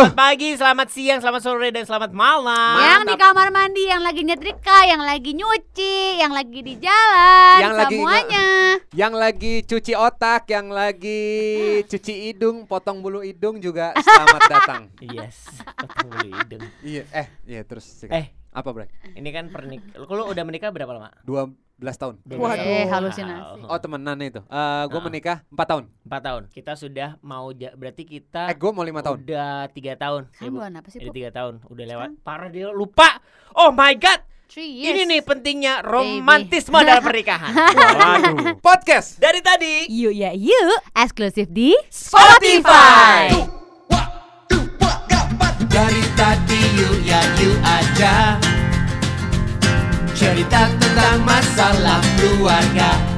Selamat pagi, selamat siang, selamat sore, dan selamat malam. Yang di kamar mandi, yang lagi nyetrika, yang lagi nyuci, yang lagi di jalan, Yang lagi semuanya. Yang lagi cuci otak, yang lagi cuci hidung, potong bulu hidung juga selamat datang. Yes, potong bulu hidung. Iya, eh, iya terus. sikat. Eh, apa, Bre? ini kan pernik. Lu udah menikah berapa lama? 12 tahun. Waduh. Eh, halusinasi. Oh, temenan itu. Eh, gua Ah. menikah 4 tahun. Empat tahun. Kita sudah mau ja- berarti kita Eh, gua mau 5 tahun. udah tiga tahun. Sekarang Bu. bulan apa sih, Bu? tiga tahun. Udah lewat. Parah dia lupa. Oh my god. Three Ini years. nih pentingnya romantisme dalam pernikahan. Waduh. Podcast. Dari tadi Yuk ya yuk, eksklusif di Spotify. Dari tadi yuk ya yuk aja Cerita tentang masalah keluarga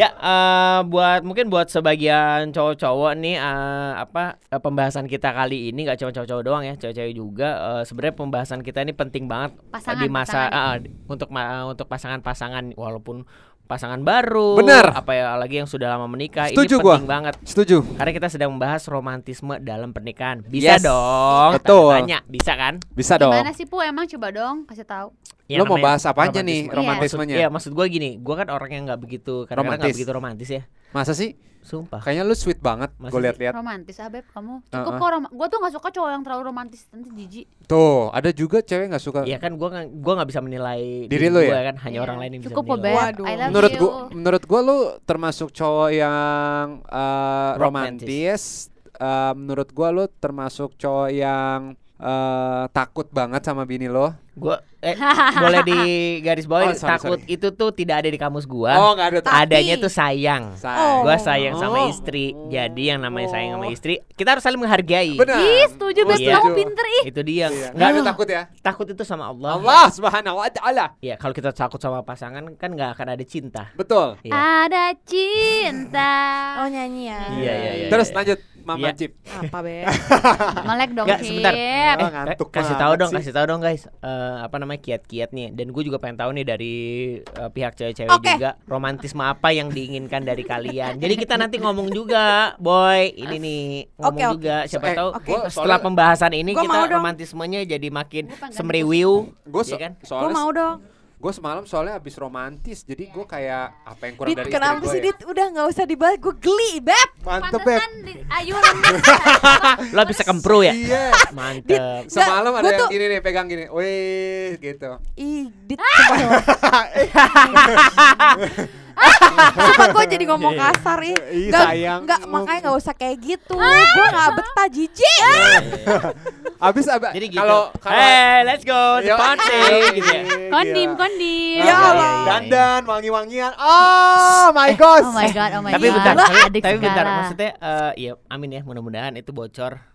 Ya, eh, buat mungkin buat sebagian cowok-cowok nih eh, apa eh, pembahasan kita kali ini nggak cuma cowok-cowok doang ya, cewek-cewek juga. eh, Sebenarnya pembahasan kita ini penting banget Pasangan, di masa pasangan. di- untuk ma- untuk pasangan-pasangan walaupun pasangan baru, Benar. apa ya lagi yang sudah lama menikah Setuju ini gua. penting banget. Setuju. Karena kita sedang membahas romantisme dalam pernikahan. Bisa Yes. dong. Betul. Tanya, bisa kan? Bisa dong. Gimana sih Pu emang coba dong kasih tahu. Ya, Lo mau bahas apa aja nih romantisme. romantismenya? Maksud, iya, maksud gue gini, gue kan orang yang nggak begitu, kadang-kadang nggak Romantis. begitu romantis ya. Masa sih? Sumpah. Kayaknya lu sweet banget. Gue lihat-lihat. Romantis ah Beb kamu. Cukup Uh-uh. kok rom Gua tuh gak suka cowok yang terlalu romantis nanti jijik. Tuh, ada juga cewek nggak suka. Iya kan gue nggak gua nggak bisa menilai Diri lu gua ya? kan hanya Iya. orang lain yang bisa Cukup Beb. menilai. Waduh. I love menurut gua menurut gua lu termasuk cowok yang eh, Romantis. romantis Eh, menurut gua lu termasuk cowok yang eh, takut banget sama bini lo Gua eh boleh di garis bawah Oh, sorry, takut sorry. itu tuh tidak ada di kamus gua. oh nggak ada tuh Tapi- Adanya tuh sayang. Sayang. Gua sayang sama Oh. istri. Jadi yang namanya sayang sama istri, kita harus saling menghargai. benar Ih, setuju Beb, Iya. kamu pinter ih. Itu dia. Iya. Ada takut ya takut itu sama Allah. Allah subhanahu wa taala Ya kalau kita takut sama pasangan kan nggak akan ada cinta. betul Iya. Ada cinta. Oh nyanyi ya. Iya, iya, iya. terus lanjut mama Iya. Cip Apa be? Melek dong, Nggak, sebentar. Oh, Eh, ngantuk kasih tahu dong, sih. kasih tahu dong guys. Eh, apa namanya kiat-kiat nih. Dan gue juga pengen tahu nih dari eh, pihak cewek-cewek Oke. juga romantisme apa yang diinginkan dari kalian. Jadi kita nanti ngomong juga, boy. Ini nih ngomong Oke, oke. juga. Siapa Eh, tahu oke. setelah Soalnya- pembahasan ini Gua kita romantismenya jadi makin semriwiu. gue Iya kan? Gue mau dong. Gue semalam soalnya habis romantis jadi gue kayak apa yang kurang Dit, dari kenapa sih ya? Dit? Udah nggak usah dibahas. Gue geli, Beb. mantep ya di- Ayu. Lo bisa kempru ya? iya Mantep. semalam ada yang gini nih pegang gini wih gitu Ih, Dit. Sumpah, Sumpah gue jadi ngomong Iya, iya. kasar ih. Ih, Nggak- sayang. nggak, makanya nggak usah kayak gitu. Gue nggak betah jijik. Abis abis Jadi gitu. kalau kalau hey, let's go the party gitu ya. Kondim, kondim. Ya Iya, Allah. iya, iya. dandan wangi-wangian oh my god Oh my god, oh my tapi god. bentar, tapi, Adik tapi bentar, maksudnya eh ya amin ya mudah-mudahan itu bocor.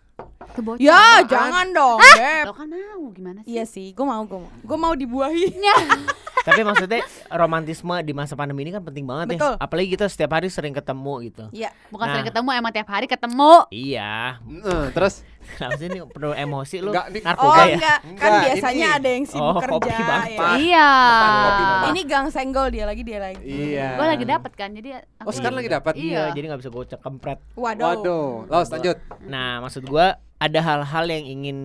Bocor. Ya, jangan dong, Beb. Lo kan mau gimana sih? Iya sih, gue mau, gue mau. Gue mau dibuahi. Tapi maksudnya romantisme di masa pandemi ini kan penting banget Betul. ya. Apalagi kita setiap hari sering ketemu gitu. Iya. Bukan Nah. sering ketemu, emang tiap hari ketemu. Iya. Nah, terus Kenapa sih ini penuh emosi lu? Enggak. Narkoba Oh ya? enggak, kan Enggak, biasanya ini. ada yang sibuk Oh, kerja. kopi banget, ya. Iya. Kopi. Ini gang senggol dia lagi dia lagi. iya Gue lagi dapat kan, jadi aku Oh, sekarang lagi dapat? Iya, Iya. jadi nggak bisa gocek kempret. Waduh. waduh los lanjut Nah, maksud gua ada hal-hal yang ingin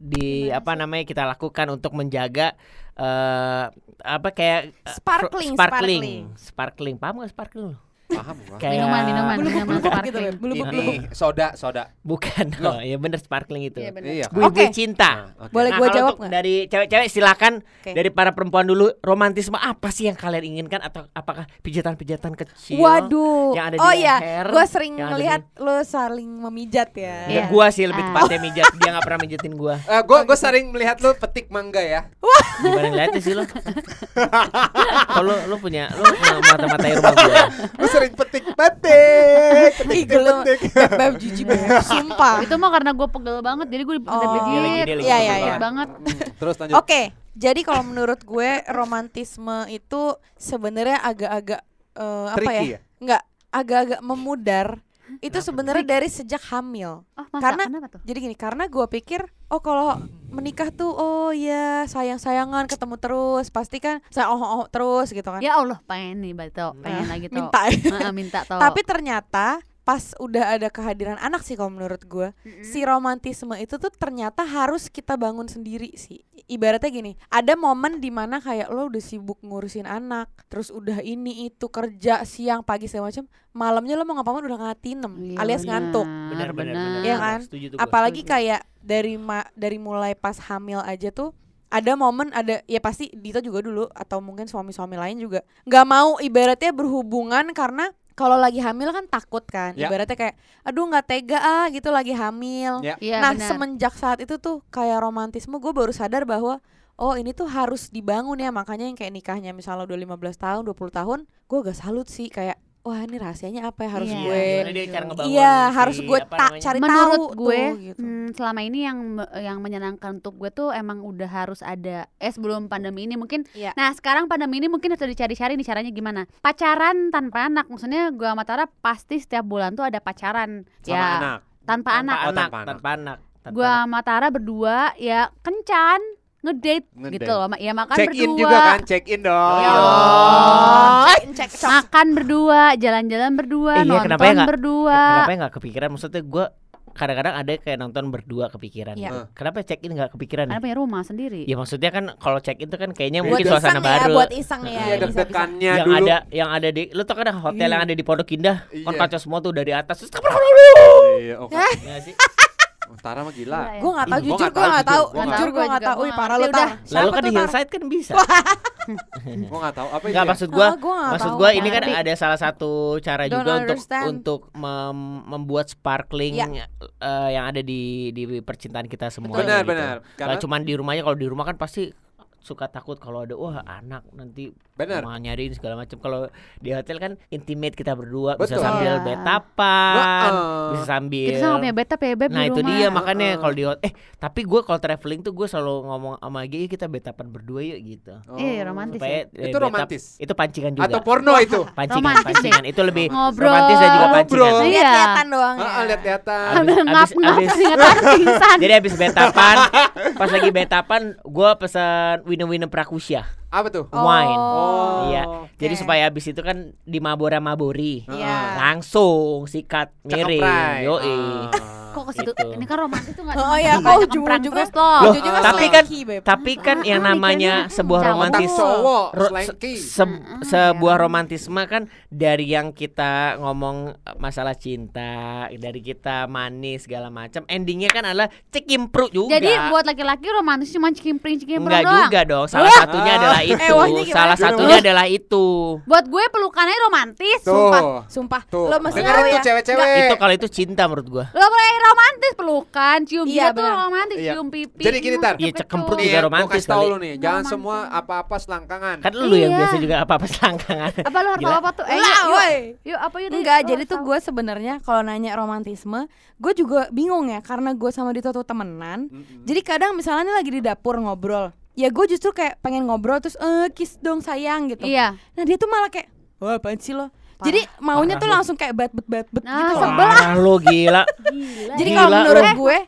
di Gimana apa sih? namanya kita lakukan untuk menjaga eh apa kayak eh, Sparkling, fr- sparkling, sparkling. Paham gak sparkling? Paham gua Kayak Minuman, minuman, minuman gitu, sparkling. Belum belum. ini soda soda Bukan, oh, ya bener sparkling itu. Iya bener. iya Oke. cinta. Nah, oke. Boleh Nah, jawab untuk nggak? dari cewek-cewek silakan Oke. dari para perempuan dulu romantisme apa sih yang kalian inginkan atau apakah pijatan-pijatan kecil? Waduh. yang ada di oh iya, leher, gue sering ada ngelihat lo saling memijat ya. Ya, Iya. gua sih lebih Ah. tepatnya mijat, dia nggak pernah mijetin gua. Eh, gua gua sering melihat lu petik mangga ya Gimana ngeliatnya sih lo? Kalau lu punya lu punya mata-matai rumah gua. Sering petik petik petik petik Beb, jijik. Sumpah. Itu mah karena gue pegel banget, jadi gue Oh. Dipijit. lagi Iya, pegel iya, Sakit iya. banget. Terus lanjut Oke, Jadi kalau menurut gue romantisme itu sebenarnya agak-agak eh, apa Tricky ya? ya? Enggak, agak-agak memudar. Itu sebenarnya dari sejak hamil. Oh, masa? Karena- Kenapa tuh? Jadi gini, karena gue pikir oh kalau menikah tuh oh ya sayang-sayangan ketemu terus, pasti kan saya oh oh terus gitu kan. Ya Allah, pengen nih Bato, pengen lagi tuh. Minta. Heeh, minta. Tapi ternyata pas udah ada kehadiran anak sih kalau menurut gue Mm-mm. si romantisme itu tuh ternyata harus kita bangun sendiri sih. Ibaratnya gini ada momen di mana kayak lo udah sibuk ngurusin anak terus udah ini itu kerja siang pagi segala macam malamnya lo mau ngapain udah ngatinem Iya, alias benar, ngantuk. Benar benar benar. Iya kan? apalagi kayak dari ma- dari mulai pas hamil aja tuh ada momen ada ya pasti Dito juga dulu atau mungkin suami-suami lain juga nggak mau ibaratnya berhubungan karena kalau lagi hamil kan takut kan Ya. ibaratnya kayak aduh nggak tega ah gitu lagi hamil Ya. Iya, nah benar. semenjak saat itu tuh kayak romantisme gue baru sadar bahwa oh ini tuh harus dibangun ya makanya yang kayak nikahnya misalnya udah 15 tahun 20 tahun gue gak salut sih kayak wah ini rahasianya apa ya harus Iya, gue ngebangun iya si, harus gue tak cari menurut tahu gue tuh, gitu. hmm, selama ini yang yang menyenangkan untuk gue tuh emang udah harus ada eh sebelum pandemi ini mungkin Iya. nah sekarang pandemi ini mungkin harus dicari-cari nih caranya gimana pacaran tanpa anak maksudnya gue sama Tara pasti setiap bulan tuh ada pacaran Sama ya anak. tanpa, anak Oh, anak tanpa anak. tanpa anak tanpa gue anak. sama Tara berdua ya kencan ngedate Ngedate. gitu loh ya makan Check berdua in juga kan, check in dong. Iya. Oh. Makan berdua jalan-jalan berdua Eh, iya, nonton kenapa ya nggak- berdua Kenapa ya nggak kepikiran? Maksudnya gue kadang-kadang ada kayak nonton berdua kepikiran. Iya. gitu. Kenapa check in nggak kepikiran? karena Ya? punya rumah sendiri ya maksudnya kan kalau check in tuh kan kayaknya Buat mungkin suasana ya, baru. buat iseng ya. Iya, bisa, bisa. deg-degannya yang dulu. ada yang ada di lu tau kan ada hotel yang ada di Pondok Indah kan Iya. kaca semua tuh dari atas terus Iya, ya sih oh, Tara mah gila. Gila ya. Gue gak gua jujur gue tahu, gak tahu jujur, gue tahu. gak tahu Gua Ih, nggak parah lu udah. tar lalu kan di hillside kan bisa Gua enggak tahu apa itu. Nggak ya? maksud nggak maksud Pak. ini kan ada salah satu cara juga untuk untuk mem- membuat sparkling Iya. eh, yang ada di di percintaan kita semua Benar, gitu. benar. Nggak Karena cuman di rumahnya kalau di rumah kan pasti suka takut kalau ada wah anak nanti benar. mau nyariin segala macam kalau di hotel kan intimate kita berdua bisa Betul. sambil Iya. betapan Heeh. bisa sambil kita sama punya betap ya beb Nah di itu rumah. dia makanya Heeh. kalau di hot- eh tapi gue kalau traveling tuh gue selalu ngomong sama Gi kita betapan berdua yuk gitu. Iya, romantis Supaya, ya. eh, Itu betap- romantis. Itu pancingan juga. Atau porno itu. pancingan, Romantis ya? pancingan. Itu lebih Ngobrol. romantis dan juga pancingan. Ngobrol. Iya. Lihat-lihatan doang ya Heeh, lihat-lihatan. Abis- abis- ngap-ngap abis-. Jadi habis betapan, pas lagi betapan, gue pesan wine-wine prakusya, Apa tuh? wine. Oh. Iya. Jadi oke. supaya habis itu kan di Mabora Mabori, Iya. langsung sikat miring. Cakeprai. Yoi. Kok ke situ? Gitu. Ini kan romantis tuh enggak Oh iya, banyak kok juga- terus loh. Loh, Ujung-ujungnya tapi kan tapi kan yang namanya sebuah romantis ro- se- se- sebuah romantisme kan dari yang kita ngomong eh, masalah cinta, dari kita manis segala macam, endingnya kan adalah cekimpru juga. Jadi buat laki-laki romantis cuma cikimpring cikimpring Enggak doang. juga dong. Salah satunya Ah. adalah itu. wahnya gimana? Salah satunya adalah itu. Buat gue pelukannya romantis. Tuh. Sumpah, sumpah. Tuh. Lo mesti Dengerin tuh ya. cewek-cewek. Itu kalau itu cinta menurut gua. Lo boleh romantis pelukan, cium Iya, dia tuh benar. romantis, Iya. cium pipi. Jadi gini, Tar. Iya, cekemprut tuh. juga ya, romantis kasih kali. lu nih, jangan Romantis. semua apa-apa selangkangan. Kan lu yang Iya. biasa juga apa-apa selangkangan. Apa lu harus apa tuh? Eh, yuk, yuk. woi. Yuk, apa yuk? Enggak, jadi tuh gue sebenarnya kalau nanya romantisme, gue juga bingung ya karena gue sama Dito tuh temenan. Jadi kadang misalnya lagi di dapur ngobrol, ya gue justru kayak pengen ngobrol terus eh kiss dong sayang gitu. Iya. Nah dia tuh malah kayak, wah apaan sih lo? Jadi maunya Parah tuh langsung kayak bat bet bat bet Nah, gitu. Parah lu gila. Gila. Jadi kalau menurut gue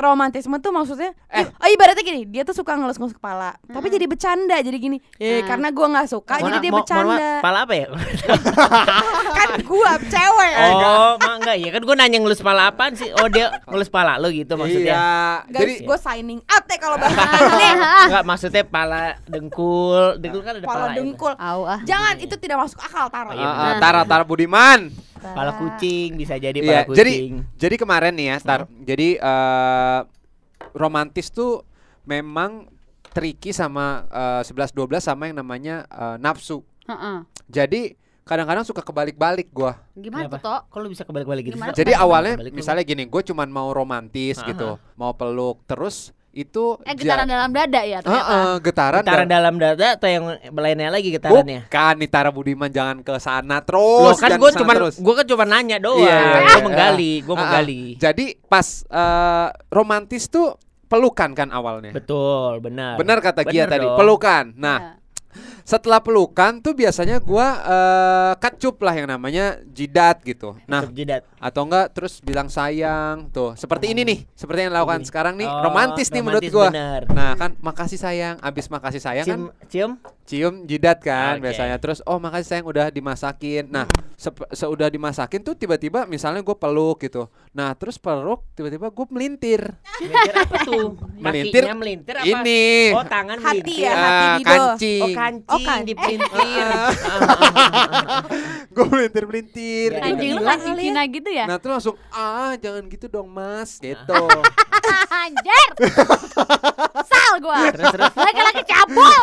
romantisme tuh maksudnya Eh. oh ibaratnya gini dia tuh suka ngelus-ngelus kepala tapi jadi bercanda jadi gini eh Mm. karena gue nggak suka Mohon jadi dia mohon bercanda maaf, Pala apa ya? kan gue cewek Oh, mah enggak ya kan gue nanya ngelus pala apaan sih? Oh dia ngelus pala lo gitu maksudnya. Iya. guys Jadi gue signing out deh kalau bahasa Enggak maksudnya pala dengkul, dengkul kan ada kepala pala. ya, dengkul Au ah. jangan itu tidak masuk akal taro Oh, iya, ah, Tara Tara Budiman. Pala kucing bisa jadi Iya, pala jadi kucing. jadi kemarin nih ya, Tar. Jadi eh, romantis tuh memang tricky sama eh, 11 12 sama yang namanya eh, nafsu. Heeh. Jadi kadang-kadang suka kebalik-balik gua. Gimana tuh, Tok? Lu bisa kebalik-balik gitu? Gimana? Jadi awalnya kebalik misalnya gini, gue cuman mau romantis Aha. gitu, mau peluk, terus itu Eh getaran dalam dada ya ternyata. Heeh, getaran, getaran dan- dalam dada atau yang lainnya lagi getarannya? Bukan nih Tara Budiman jangan ke sana Loh terus. kan jangan gue cuma gue kan cuma nanya doang. Iya, iya, gue iya. menggali, gue menggali. Jadi pas eh, romantis tuh pelukan kan awalnya. Betul, benar. Benar kata Gia tadi, dong. pelukan. Nah, Ya. Setelah pelukan tuh biasanya gua eh, kacup lah yang namanya jidat gitu. Nah, jidat. atau enggak terus bilang sayang tuh. Seperti ini nih, seperti yang dilakukan Ini. sekarang nih, Oh, romantis nih menurut romantis gua. bener. Nah, kan makasih sayang, abis makasih sayang kan Cium, cium. jidat kan Oke. biasanya. Terus oh makasih sayang udah dimasakin. Nah, sep- seudah dimasakin tuh tiba-tiba misalnya gue peluk gitu. Nah, terus peluk tiba-tiba gue melintir. Melintir apa tuh? Melintir. Kakinya melintir apa? Ini. Oh, tangan Hati melintir. ya, hati Dido. kancing. Oh, kancing Oh, kan- dipelintir. gue melintir-melintir. Ya, gitu. Anjing lu kancing ya. Cina gitu ya? Nah, terus langsung ah jangan gitu dong, Mas. Gitu. Anjir. Sal gua. Terus terus Laki-laki cabul.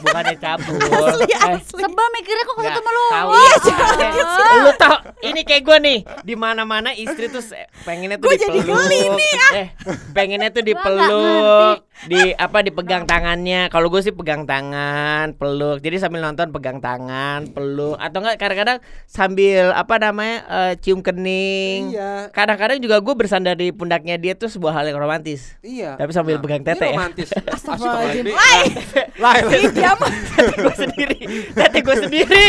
bukannya cabul. Asli, Eh, asli. Sebel mikirnya kok ketemu lu. tahu Iya, ya. Eh, gitu Lu tau ini kayak gue nih di mana-mana istri tuh pengennya tuh Gua jadi dipeluk. geli nih, Eh, pengennya tuh Gua dipeluk, di apa dipegang tangannya. Kalau gue sih pegang tangan, peluk. Jadi sambil nonton pegang tangan, peluk atau enggak kadang-kadang sambil apa namanya eh, cium kening. Iya. Kadang-kadang juga gue bersandar di pundaknya dia tuh sebuah hal yang romantis. Iya. Tapi sambil pegang ini tete ya. romantis. Astagfirullahaladzim. Astagfirullahaladzim. Lai, lai. Ih, dia mah tete gue sendiri tete gue sendiri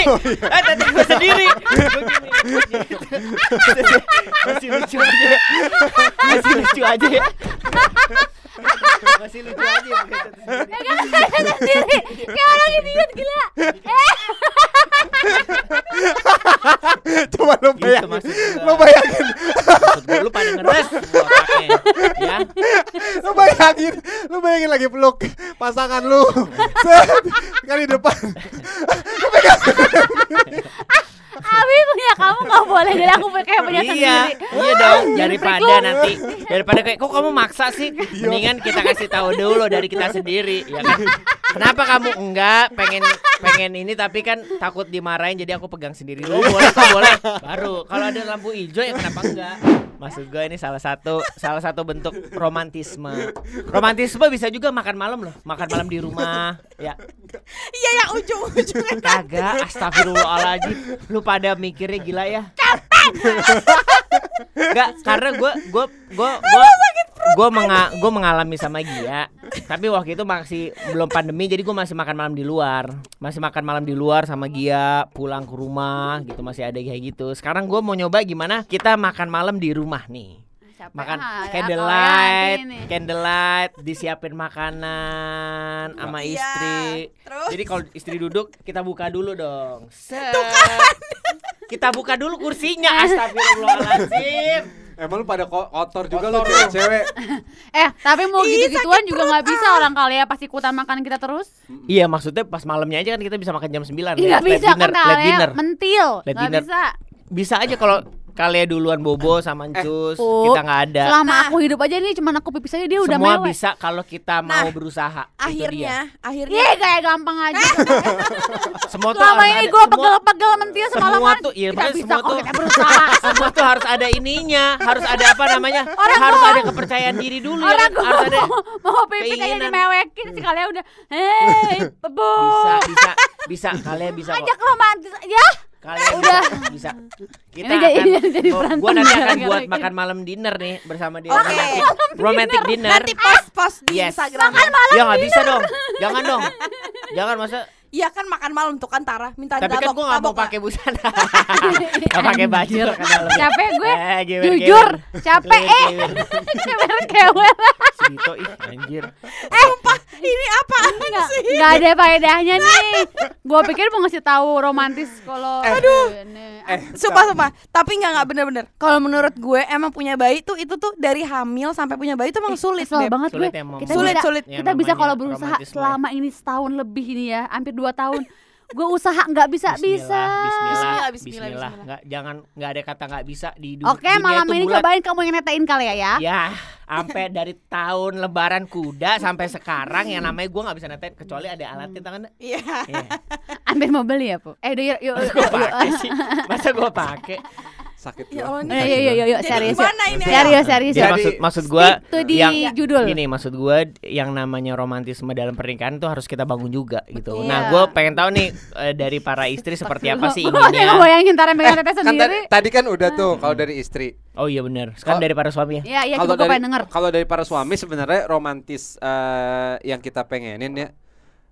ah tete gue sendiri Gua gini, gitu. masih lucu aja masih lucu aja ya masih lucu aja ya pakai tete sendiri. sendiri. Kayak orang idiot gila. Coba lu gitu bayangin. Lu bayangin. Lu pada ngeres ya lu bayangin. Lu bayangin lagi peluk pasangan lu. Set. Kali depan. Kamu nggak boleh. Jadi aku kayak punya iya. sendiri. iya dong daripada nanti daripada kayak kok kamu maksa sih? Mendingan kita kasih tahu dulu dari kita sendiri ya kan? Kenapa kamu enggak pengen pengen ini tapi kan takut dimarahin jadi aku pegang sendiri oh boleh kok boleh. Baru kalau ada lampu hijau ya kenapa enggak? Maksud gue ini salah satu salah satu bentuk romantisme. Romantisme bisa juga makan malam loh makan malam di rumah ya. Iya ya ujung-ujungnya kagak astagfirullahaladzim. Lu pada mikirnya gila ya. Enggak, karena gue gue gue gue gue menga gue mengalami sama Gia. Tapi waktu itu masih belum pandemi, jadi gue masih makan malam di luar, masih makan malam di luar sama Gia, pulang ke rumah gitu. Masih ada kayak gitu. Sekarang gue mau nyoba gimana kita makan malam di rumah nih. Capek Makan ah, candlelight, nih. candlelight, disiapin makanan sama Iya, istri. terus? Jadi kalau istri duduk, kita buka dulu dong. Set. Kita buka dulu kursinya. Astagfirullahaladzim. Emang lu pada ko- kotor juga lu cewek-cewek. Eh, tapi mau gitu-gituan juga nggak bisa orang kali ya pas ikutan makan kita terus. Iya, maksudnya pas malamnya aja kan kita bisa makan jam 9 Nggak Late bisa dinner, kan dinner. mentil. Late Nggak dinner. bisa. Bisa aja kalau kalian duluan bobo sama Encus, Pup, kita nggak ada. Selama aku hidup aja nih cuman aku pipis aja dia udah Semua mewek. bisa kalau kita mau berusaha. Akhirnya akhirnya. Iya kayak gampang aja. Semua tuh Selama harus ini gue semua- pegel-pegel mentil semua semalaman. tuh iya kita bisa semua kok tuh kita berusaha. semua tuh harus ada ininya harus ada apa namanya? Orang harus gua- ada kepercayaan diri dulu ya Orang gue harus ada mau, mau pipis aja dimewekin si kalian udah Hei, bebo bisa bisa bisa. Kalian bisa kok. Ajak romantis aja kalian Udah. bisa, bisa. kita Ini jadi- akan ini jadi gua- gua nanti akan gara-gara buat makan malam dinner nih bersama dia Oke. romantic, romantic dinner nanti post post di Yes. Instagram ya nggak bisa dong jangan dong jangan masa Iya kan makan malam tuh kan Tara minta tapi kan ditabok, gue nggak mau tabok pakai busana nggak pakai baju. Capek gue Eh, gewer, Jujur gewer. Capek eh gewer. Kewer-kewer Segitu ih anjir nggak? ini apa Nggak nggak ada faedahnya nih Gue pikir mau ngasih tahu romantis kalau Aduh Eh, Sumpah sumpah Tapi nggak nggak bener-bener Kalau menurut gue emang punya bayi tuh Itu tuh dari hamil sampai punya bayi tuh emang sulit Kesel Beb. banget gue Sulit emang. Kita Sulit, bisa, sulit. Ya, Kita bisa kalau berusaha ya. selama ini setahun lebih ini ya Hampir dua tahun Gue usaha nggak bisa bisa Bismillah, Bismillah, bismillah, bismillah, bismillah. bismillah. Nggak, jangan nggak ada kata nggak bisa di du- Oke dunia malam itu ini bulat. cobain kamu yang netain kali ya ya Ya, sampai dari tahun Lebaran kuda sampai sekarang yang namanya gue nggak bisa netain kecuali ada alatnya tangan. Iya Iya. Hampir mau beli ya Bu Eh udah yuk, yuk, Masa yuk, gue pakai sih? Masa gue pakai? Sakit Ya gua. Allah, ini Eh, Iya iya iya iya serius. ini? Serius serius. Ya, maksud maksud gua to di yang judul. gini maksud gua yang namanya romantisme dalam pernikahan tuh harus kita bangun juga gitu. Betul. Nah, Iya. gua pengen tahu nih eh, dari para istri seperti apa sih Gua inginnya. ngebayangin Tara megang teteh Kan sendiri. tadi, tadi kan udah tuh kalau dari istri. Oh iya benar. Sekarang Kalau- dari para suami ya. Iya iya Kalau gue dari pengen denger. kalau dari para suami sebenarnya romantis eh, yang kita pengenin ya.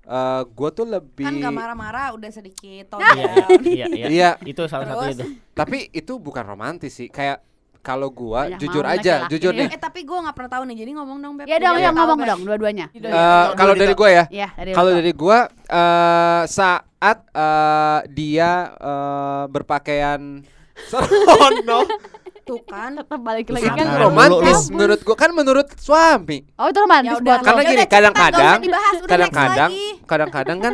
Eh gue tuh lebih Kan gak marah-marah udah sedikit tone Iya, down. iya, iya. Iya. Itu salah satu Terus? itu. tapi itu bukan romantis sih kayak kalau gua Banyak jujur aja jujur nih. nih Eh tapi gue gak pernah tahu nih, jadi ngomong dong Beb Ya dong tahu, ngomong dong dua-duanya. Iya, Eh, iya. kalau dari gue ya Iya dari kalau dari gua eh saat eh, dia eh, berpakaian serono Tuh kan tetap balik itu lagi kan romantis lu. menurut gua kan menurut suami Oh itu romantis Ya buat Karena lo. Ya gini, kadang-kadang- kadang-kadang kadang-kadang kan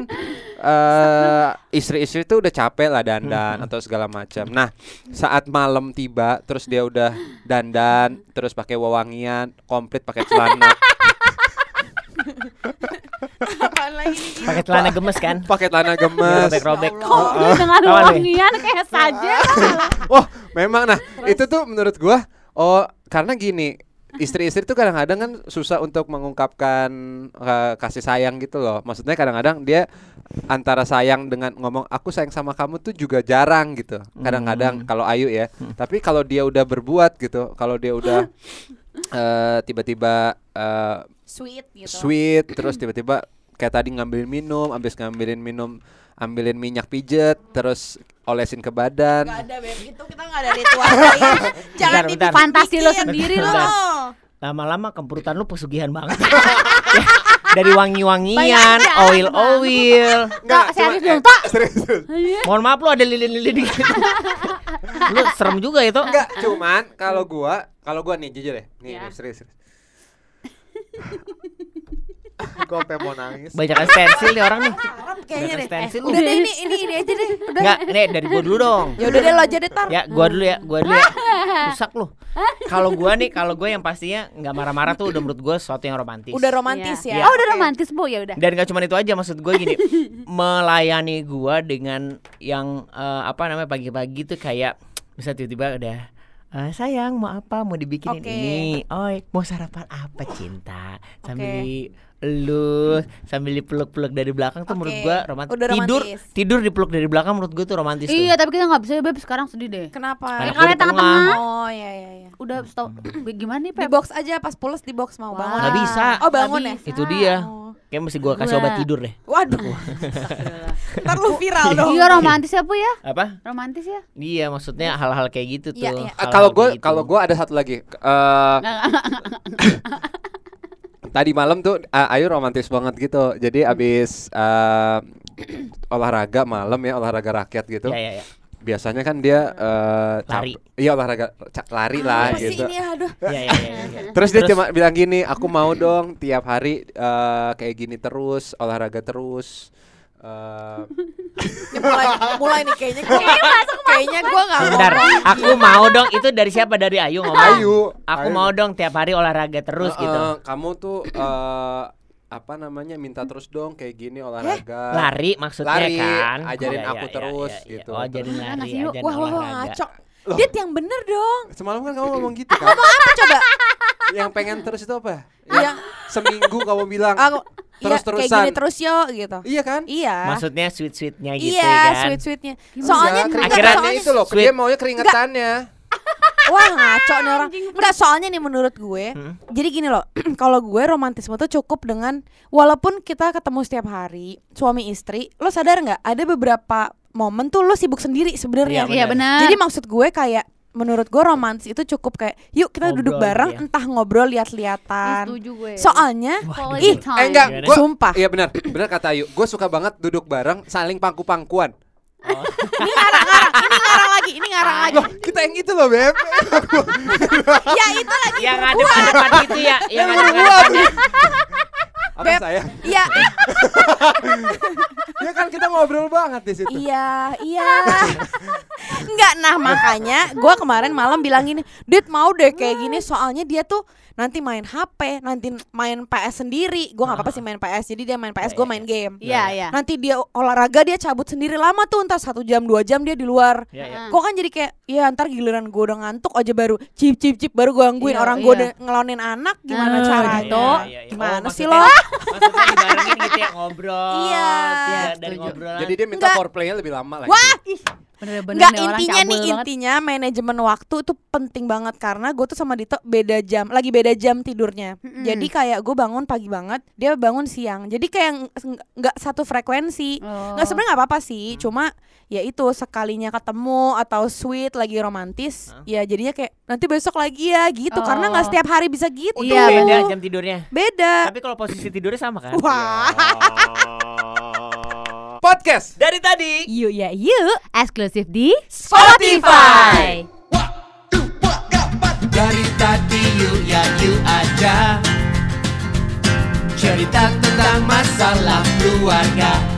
eh istri-istri tuh udah capek lah dandan atau segala macam. Nah, saat malam tiba terus dia udah dandan, terus pakai wewangian, komplit pakai celana, nih Pakai celana gemes kan? pakai celana gemes. Robek-robek. Komplit dengan wangian kayak saja. Wah, memang nah, itu tuh menurut gua oh karena gini, istri-istri tuh kadang-kadang kan susah untuk mengungkapkan eh, kasih sayang gitu loh. Maksudnya kadang-kadang dia antara sayang dengan ngomong aku sayang sama kamu tuh juga jarang gitu. Kadang-kadang kalau Ayu ya. Tapi kalau dia udah berbuat gitu, kalau dia udah eh, tiba-tiba eh, Sweet gitu sweet terus tiba-tiba kayak tadi ngambilin minum, habis ngambilin minum, ambilin minyak pijet, terus olesin ke badan. Gak ada Beb, itu kita gak ada ritual Jangan Bentar, bentar. dibikin Fantasi lo sendiri lo. Lama-lama kempurutan lu pesugihan banget. Ya, Dari wangi-wangian, oil-oil. Tok, serius dong, serius, serius. Mohon maaf lu ada lilin-lilin dikit. lu serem juga itu. Enggak, cuman kalau gua, kalau gua nih jujur ya. Nih, Ya. nih serius, serius. Gua sampai mau nangis. Banyak stensil nih orang nih. Kayaknya Banyak deh stensil lu. Udah deh ini, ini, ini aja deh Udah Enggak, nih dari gua dulu dong. Ya udah deh lo aja deh Tar Ya, gua dulu ya, gua dulu ya. Rusak lu. Kalau gua nih, kalau gua yang pastinya nggak marah-marah tuh udah menurut gua sesuatu yang romantis. Udah romantis Iya. ya Oh udah romantis bu ya udah. Dan gak cuma itu aja maksud gue gini Melayani gua dengan yang eh, Apa namanya pagi-pagi tuh kayak Bisa tiba-tiba udah "Eh, sayang mau apa mau dibikinin Oke. ini oi mau sarapan apa cinta sambil di elus sambil dipeluk-peluk dari belakang tuh menurut Oke. gua romantis Udah tidur romantis. tidur dipeluk dari belakang menurut gua tuh romantis Iya tuh tapi kita nggak bisa ya beb sekarang sedih deh. Kenapa? Kalian gua di tengah-tengah. Oh iya iya iya Udah stop. Gimana nih Di Pep? box aja pas pulas di box mau bangun Nggak bisa. Oh bangun ya? itu dia Oh. Kayak mesti gua kasih obat tidur deh Waduh Ntar lu viral dong Iya romantis ya bu ya. apa Romantis ya. iya maksudnya hal-hal kayak gitu tuh Iya, iya. Ah, kalau gua kayak gitu. kalau gua ada satu lagi. Eh tadi malam tuh ah, Ayu romantis banget gitu. Jadi abis eh, olahraga malam ya olahraga rakyat gitu. ya ya ya Biasanya kan dia eh, cap- Lari. Iya olahraga ca- lari lah Apa sih gitu. ini aduh ya ya ya, ya. Terus dia Terus? cuma bilang gini, aku mau dong tiap hari eh, kayak gini terus, olahraga terus. Eh, Ini mulai mulai nih kayaknya gua kayaknya gua nggak Bentar, aku mau dong itu dari siapa dari Ayu ngomong. Ayu, Aku Ayu. mau dong tiap hari olahraga terus Eh, gitu. eh, Kamu tuh eh, apa namanya minta terus dong kayak gini olahraga. Lari maksudnya Lari, kan. ajarin Iya, aku iya, terus iya, iya. gitu. Oh, ajarin lari, ajarin Wah wah wah Loh. Dit yang bener dong Semalam kan kamu ngomong gitu kan? Apa coba Yang pengen terus itu apa? Yang Seminggu kamu bilang. aku iya, kayak gini terus yo gitu Iya kan? Iya Maksudnya sweet-sweetnya gitu Iya kan. sweet sweetnya? Soalnya Enggak, enggak, keringetannya soalnya itu loh. sweet. Dia maunya keringetannya. Wah ngaco nih orang Enggak soalnya nih menurut gue Hmm. Jadi gini loh Kalau gue romantisme tuh cukup dengan Walaupun kita ketemu setiap hari Suami istri Lo sadar nggak Ada beberapa momen tuh lo sibuk sendiri sebenarnya Iya, Iya benar. Jadi maksud gue kayak Menurut gue romantis itu cukup kayak Yuk kita duduk Ngobrol bareng gitu ya. Entah ngobrol Ih, lihat-lihatan setuju gue. Soalnya Quality Ih. Eh enggak, Gimana? gua Sumpah Iya benar, benar kata Ayu. Gue suka banget duduk bareng, saling pangku-pangkuan. Oh. Ini lagi Ini ngarang lagi Loh, kita yang itu loh, Beb. Ya itu lagi yang ada depan itu ya, yang ada Yang depan Apa Beb. saya? Ya Ya kan kita ngobrol banget di situ. Iya, iya. Enggak, nah makanya gua kemarin malam bilang gini, Dit mau deh kayak gini soalnya dia tuh nanti main HP, nanti main PS sendiri. Gua nggak apa-apa sih main PS, jadi dia main PS, gue main game. Iya, iya. Nanti dia olahraga dia cabut sendiri lama tuh entar satu jam dua jam dia di luar. Gue kan jadi kayak, ya ntar giliran gue udah ngantuk aja baru cip cip cip baru gue gangguin Iya, orang iya. gue ngelonin anak gimana Ah, caranya? gitu. Iya, iya, iya. Gimana Oh, sih lo? Maksudnya dibarengin gitu ya ngobrol. Iya. Ya, dari ngobrolan. Jadi dia minta foreplaynya lebih lama lagi. Wah, Bener-bener Enggak orang intinya nih banget. intinya manajemen waktu itu penting banget karena gue tuh sama Dito beda jam lagi beda jam tidurnya Mm-mm. jadi kayak gue bangun pagi banget dia bangun siang jadi kayak ng- nggak satu frekuensi Oh. nggak sebenarnya nggak apa-apa sih cuma ya itu sekalinya ketemu atau sweet lagi romantis Hah? ya jadinya kayak nanti besok lagi ya gitu karena nggak Oh. setiap hari bisa gitu Iya, beda jam tidurnya. beda Tapi kalau posisi tidurnya sama kan? wah Podcast. Dari tadi. Yuk ya yuk. Eksklusif di Spotify. Dari tadi yuk ya yuk aja. Cerita tentang masalah keluarga